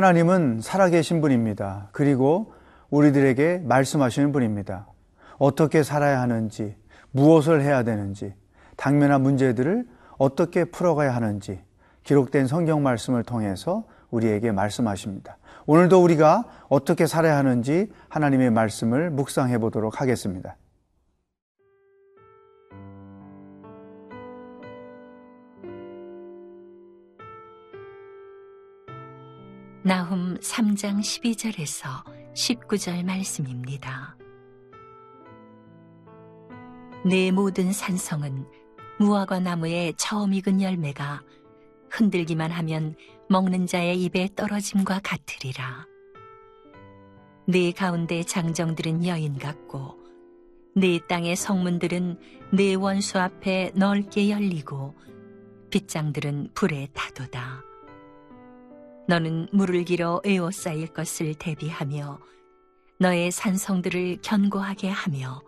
하나님은 살아계신 분입니다. 그리고 우리들에게 말씀하시는 분입니다. 어떻게 살아야 하는지, 무엇을 해야 되는지, 당면한 문제들을 어떻게 풀어가야 하는지 기록된 성경 말씀을 통해서 우리에게 말씀하십니다. 오늘도 우리가 어떻게 살아야 하는지 하나님의 말씀을 묵상해 보도록 하겠습니다. 나훔 3장 12절에서 19절 말씀입니다. 내 모든 산성은 무화과 나무의 처음 익은 열매가 흔들기만 하면 먹는 자의 입에 떨어짐과 같으리라. 내 가운데 장정들은 여인 같고 내 땅의 성문들은 내 원수 앞에 넓게 열리고 빗장들은 불에 타도다. 너는 물을 길어 에워싸일 것을 대비하며 너의 산성들을 견고하게 하며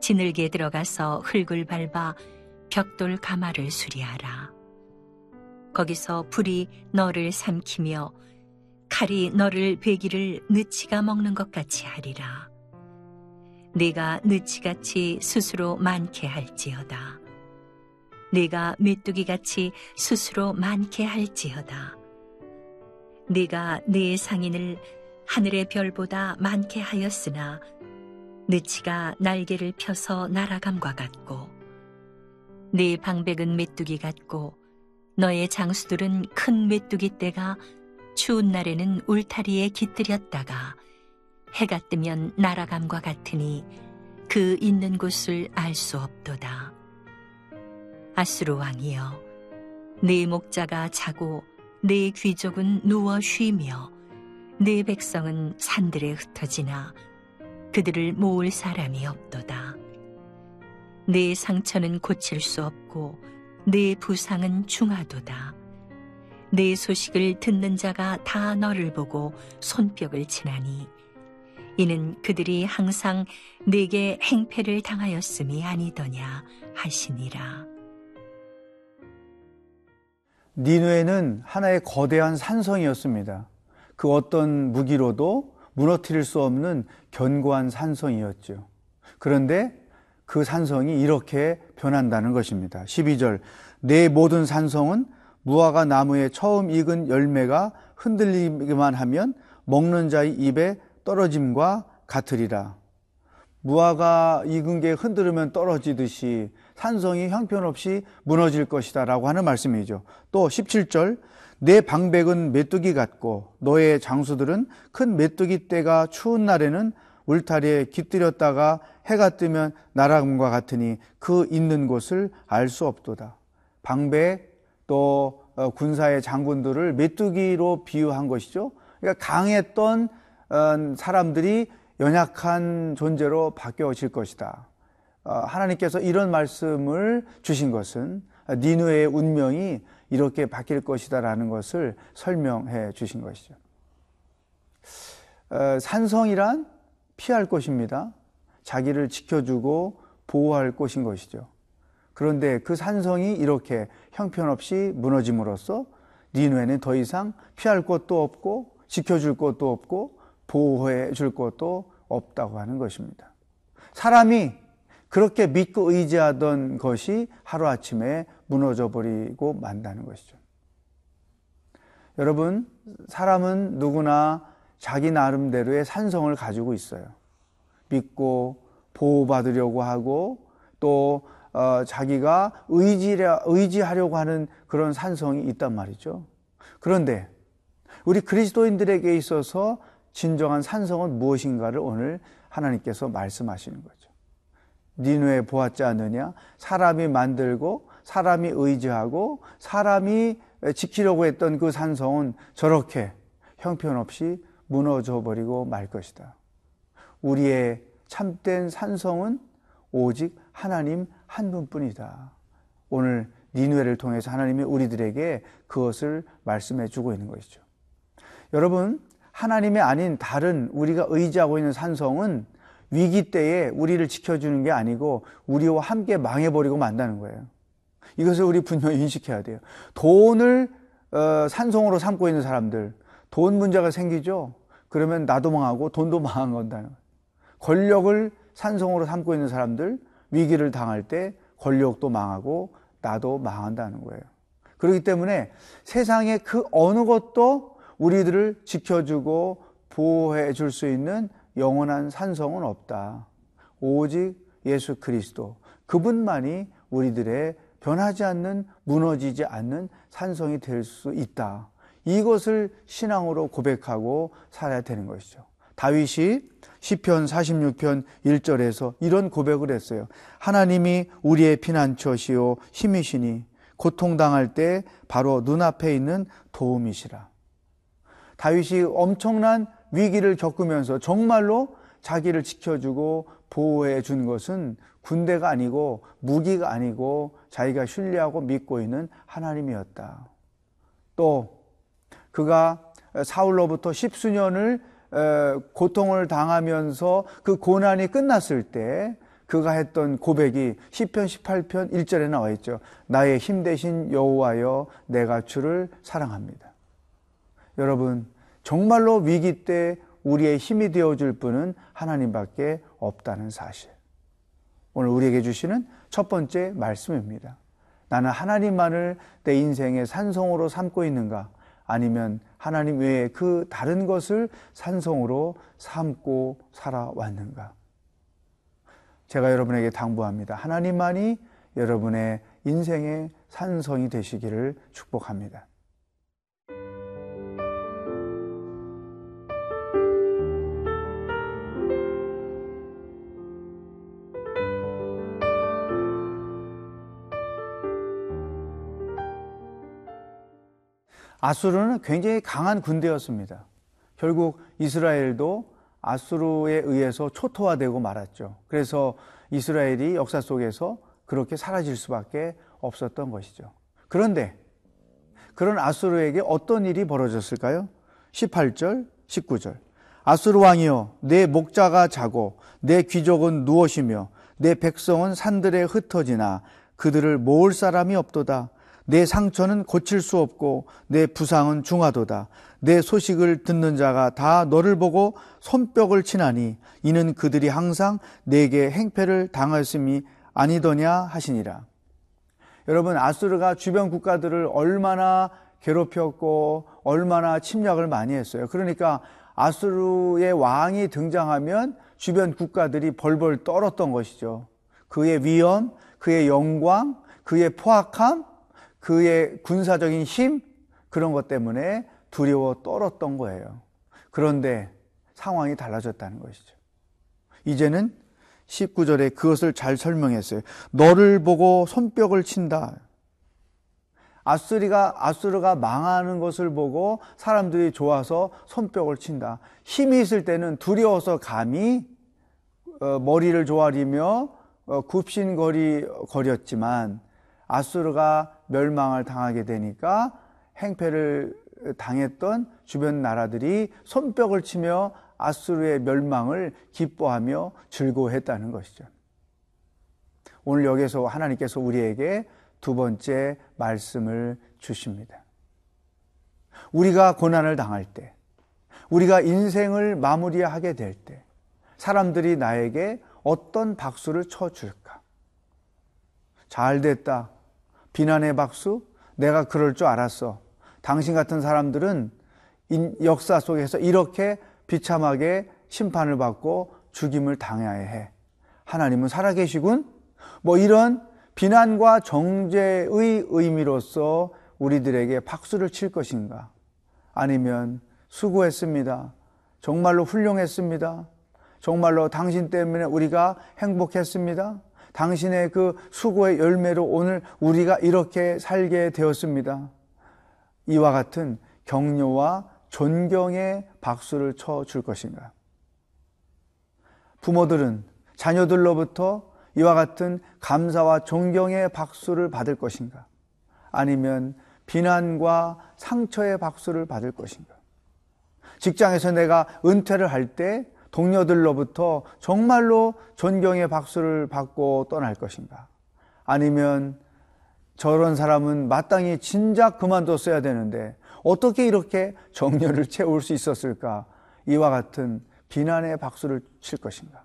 지늘게 들어가서 흙을 밟아 벽돌 가마를 수리하라. 거기서 불이 너를 삼키며 칼이 너를 베기를 느치가 먹는 것 같이 하리라. 네가 느치같이 스스로 많게 할지어다. 네가 메뚜기같이 스스로 많게 할지어다. 네가 네 상인을 하늘의 별보다 많게 하였으나 느치가 날개를 펴서 날아감과 같고 네 방백은 메뚜기 같고 너의 장수들은 큰 메뚜기 떼가 추운 날에는 울타리에 깃들였다가 해가 뜨면 날아감과 같으니 그 있는 곳을 알 수 없도다. 아수르 왕이여, 네 목자가 자고 네 귀족은 누워 쉬며 네 백성은 산들에 흩어지나 그들을 모을 사람이 없도다. 네 상처는 고칠 수 없고 네 부상은 중하도다. 네 소식을 듣는 자가 다 너를 보고 손뼉을 치나니 이는 그들이 항상 내게 행패를 당하였음이 아니더냐 하시니라. 니누에는 하나의 거대한 산성이었습니다. 그 어떤 무기로도 무너뜨릴 수 없는 견고한 산성이었죠. 그런데 그 산성이 이렇게 변한다는 것입니다. 12절. 내 모든 산성은 무화과 나무에 처음 익은 열매가 흔들리기만 하면 먹는 자의 입에 떨어짐과 같으리라. 무화과 익은 게 흔들으면 떨어지듯이 산성이 형편없이 무너질 것이다 라고 하는 말씀이죠. 또 17절 내 방백은 메뚜기 같고 너의 장수들은 큰 메뚜기 떼가 추운 날에는 울타리에 깃들였다가 해가 뜨면 날아감과 같으니 그 있는 곳을 알 수 없도다. 방백 또 어, 군사의 장군들을 메뚜기로 비유한 것이죠. 그러니까 강했던 어, 사람들이 연약한 존재로 바뀌어질 것이다. 어, 하나님께서 이런 말씀을 주신 것은 니누의 운명이 이렇게 바뀔 것이다라는 것을 설명해 주신 것이죠. 어, 산성이란 피할 것입니다. 자기를 지켜주고 보호할 것인 것이죠. 그런데 그 산성이 이렇게 형편없이 무너짐으로써 니누에는 더 이상 피할 곳도 없고 지켜줄 곳도 없고 보호해 줄 것도 없다고 하는 것입니다. 사람이 그렇게 믿고 의지하던 것이 하루아침에 무너져 버리고 만다는 것이죠. 여러분, 사람은 누구나 자기 나름대로의 산성을 가지고 있어요. 믿고 보호받으려고 하고 또 어, 자기가 의지려, 의지하려고 하는 그런 산성이 있단 말이죠. 그런데 우리 그리스도인들에게 있어서 진정한 산성은 무엇인가를 오늘 하나님께서 말씀하시는 거죠. 니누에 보았지 않느냐? 사람이 만들고 사람이 의지하고 사람이 지키려고 했던 그 산성은 저렇게 형편없이 무너져 버리고 말 것이다. 우리의 참된 산성은 오직 하나님 한 분뿐이다. 오늘 니누에를 통해서 하나님이 우리들에게 그것을 말씀해 주고 있는 것이죠. 여러분, 하나님이 아닌 다른 우리가 의지하고 있는 산성은 위기 때에 우리를 지켜주는 게 아니고 우리와 함께 망해버리고 만다는 거예요. 이것을 우리 분명히 인식해야 돼요. 돈을 어, 산성으로 삼고 있는 사람들, 돈 문제가 생기죠. 그러면 나도 망하고 돈도 망한 건다는 거예요. 권력을 산성으로 삼고 있는 사람들 위기를 당할 때 권력도 망하고 나도 망한다는 거예요. 그렇기 때문에 세상의 그 어느 것도 우리들을 지켜주고 보호해 줄 수 있는 영원한 산성은 없다. 오직 예수 그리스도 그분만이 우리들의 변하지 않는 무너지지 않는 산성이 될 수 있다. 이것을 신앙으로 고백하고 살아야 되는 것이죠. 다윗이 시편 46편 1절에서 이런 고백을 했어요. 하나님이 우리의 피난처시요 힘이시니 고통당할 때 바로 눈앞에 있는 도움이시라. 다윗이 엄청난 위기를 겪으면서 정말로 자기를 지켜주고 보호해 준 것은 군대가 아니고 무기가 아니고 자기가 신뢰하고 믿고 있는 하나님이었다. 또 그가 사울로부터 십수년을 고통을 당하면서 그 고난이 끝났을 때 그가 했던 고백이 시편 18편 1절에 나와 있죠. 나의 힘 대신 여호와여 내가 주를 사랑합니다. 여러분 정말로 위기 때 우리의 힘이 되어 줄 분은 하나님밖에 없다는 사실. 오늘 우리에게 주시는 첫 번째 말씀입니다. 나는 하나님만을 내 인생의 산성으로 삼고 있는가? 아니면 하나님 외에 그 다른 것을 산성으로 삼고 살아왔는가? 제가 여러분에게 당부합니다. 하나님만이 여러분의 인생의 산성이 되시기를 축복합니다. 아수르는 굉장히 강한 군대였습니다. 결국 이스라엘도 아수르에 의해서 초토화되고 말았죠. 그래서 이스라엘이 역사 속에서 그렇게 사라질 수밖에 없었던 것이죠. 그런데 그런 아수르에게 어떤 일이 벌어졌을까요? 18절, 19절. 아수르 왕이여, 내 목자가 자고 내 귀족은 누워쉬며 내 백성은 산들에 흩어지나 그들을 모을 사람이 없도다. 내 상처는 고칠 수 없고 내 부상은 중하도다. 내 소식을 듣는 자가 다 너를 보고 손뼉을 치나니 이는 그들이 항상 내게 행패를 당하였음이 아니더냐 하시니라. 여러분 아수르가 주변 국가들을 얼마나 괴롭혔고 얼마나 침략을 많이 했어요. 그러니까 아수르의 왕이 등장하면 주변 국가들이 벌벌 떨었던 것이죠. 그의 위엄, 그의 영광, 그의 포악함, 그의 군사적인 힘 그런 것 때문에 두려워 떨었던 거예요. 그런데 상황이 달라졌다는 것이죠. 이제는 19절에 그것을 잘 설명했어요. 너를 보고 손뼉을 친다. 아수리가 아수르가 망하는 것을 보고 사람들이 좋아서 손뼉을 친다. 힘이 있을 때는 두려워서 감히 어, 머리를 조아리며 어, 굽신거리 거렸지만 아수르가 멸망을 당하게 되니까 행패를 당했던 주변 나라들이 손뼉을 치며 아수르의 멸망을 기뻐하며 즐거워했다는 것이죠. 오늘 여기서 하나님께서 우리에게 두 번째 말씀을 주십니다. 우리가 고난을 당할 때, 우리가 인생을 마무리하게 될 때, 사람들이 나에게 어떤 박수를 쳐줄까? 잘 됐다. 비난의 박수? 내가 그럴 줄 알았어. 당신 같은 사람들은 역사 속에서 이렇게 비참하게 심판을 받고 죽임을 당해야 해. 하나님은 살아계시군? 뭐 이런 비난과 정죄의 의미로서 우리들에게 박수를 칠 것인가? 아니면 수고했습니다. 정말로 훌륭했습니다. 정말로 당신 때문에 우리가 행복했습니다. 당신의 그 수고의 열매로 오늘 우리가 이렇게 살게 되었습니다. 이와 같은 격려와 존경의 박수를 쳐 줄 것인가? 부모들은 자녀들로부터 이와 같은 감사와 존경의 박수를 받을 것인가? 아니면 비난과 상처의 박수를 받을 것인가? 직장에서 내가 은퇴를 할 때 동료들로부터 정말로 존경의 박수를 받고 떠날 것인가? 아니면 저런 사람은 마땅히 진작 그만뒀어야 되는데 어떻게 이렇게 정열을 채울 수 있었을까? 이와 같은 비난의 박수를 칠 것인가?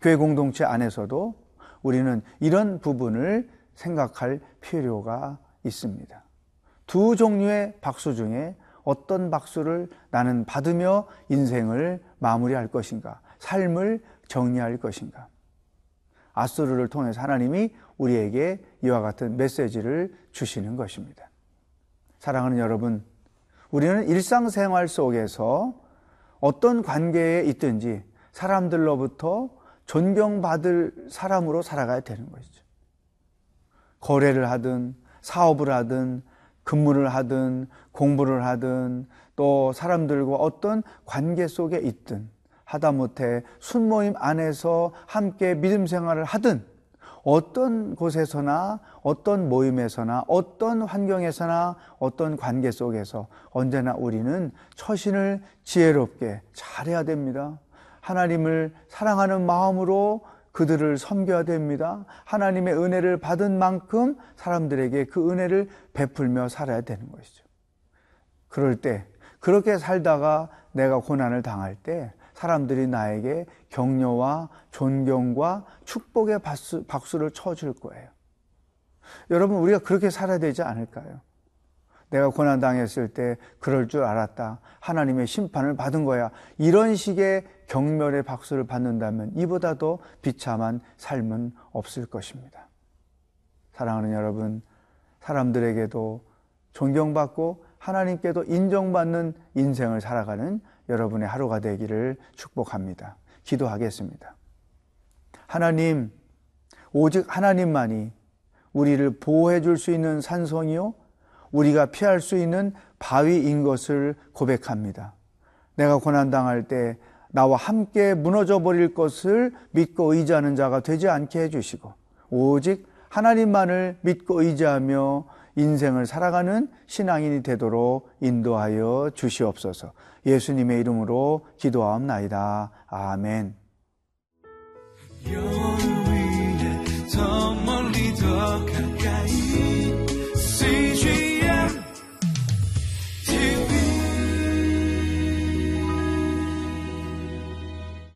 교회 공동체 안에서도 우리는 이런 부분을 생각할 필요가 있습니다. 두 종류의 박수 중에 어떤 박수를 나는 받으며 인생을 마무리할 것인가? 삶을 정리할 것인가? 아수르를 통해서 하나님이 우리에게 이와 같은 메시지를 주시는 것입니다. 사랑하는 여러분, 우리는 일상생활 속에서 어떤 관계에 있든지 사람들로부터 존경받을 사람으로 살아가야 되는 것이죠. 거래를 하든 사업을 하든 근무를 하든 공부를 하든 또 사람들과 어떤 관계 속에 있든 하다못해 순모임 안에서 함께 믿음 생활을 하든 어떤 곳에서나 어떤 모임에서나 어떤 환경에서나 어떤 관계 속에서 언제나 우리는 처신을 지혜롭게 잘해야 됩니다. 하나님을 사랑하는 마음으로 그들을 섬겨야 됩니다. 하나님의 은혜를 받은 만큼 사람들에게 그 은혜를 베풀며 살아야 되는 것이죠. 그럴 때, 그렇게 살다가 내가 고난을 당할 때 사람들이 나에게 격려와 존경과 축복의 박수, 박수를 쳐줄 거예요. 여러분, 우리가 그렇게 살아야 되지 않을까요? 내가 고난당했을 때 그럴 줄 알았다. 하나님의 심판을 받은 거야. 이런 식의 경멸의 박수를 받는다면 이보다 더 비참한 삶은 없을 것입니다. 사랑하는 여러분, 사람들에게도 존경받고 하나님께도 인정받는 인생을 살아가는 여러분의 하루가 되기를 축복합니다. 기도하겠습니다. 하나님, 오직 하나님만이 우리를 보호해 줄 수 있는 산성이요, 우리가 피할 수 있는 바위인 것을 고백합니다. 내가 고난당할 때 나와 함께 무너져 버릴 것을 믿고 의지하는 자가 되지 않게 해주시고, 오직 하나님만을 믿고 의지하며 인생을 살아가는 신앙인이 되도록 인도하여 주시옵소서. 예수님의 이름으로 기도하옵나이다. 아멘. 저 멀리 더 가까이 You.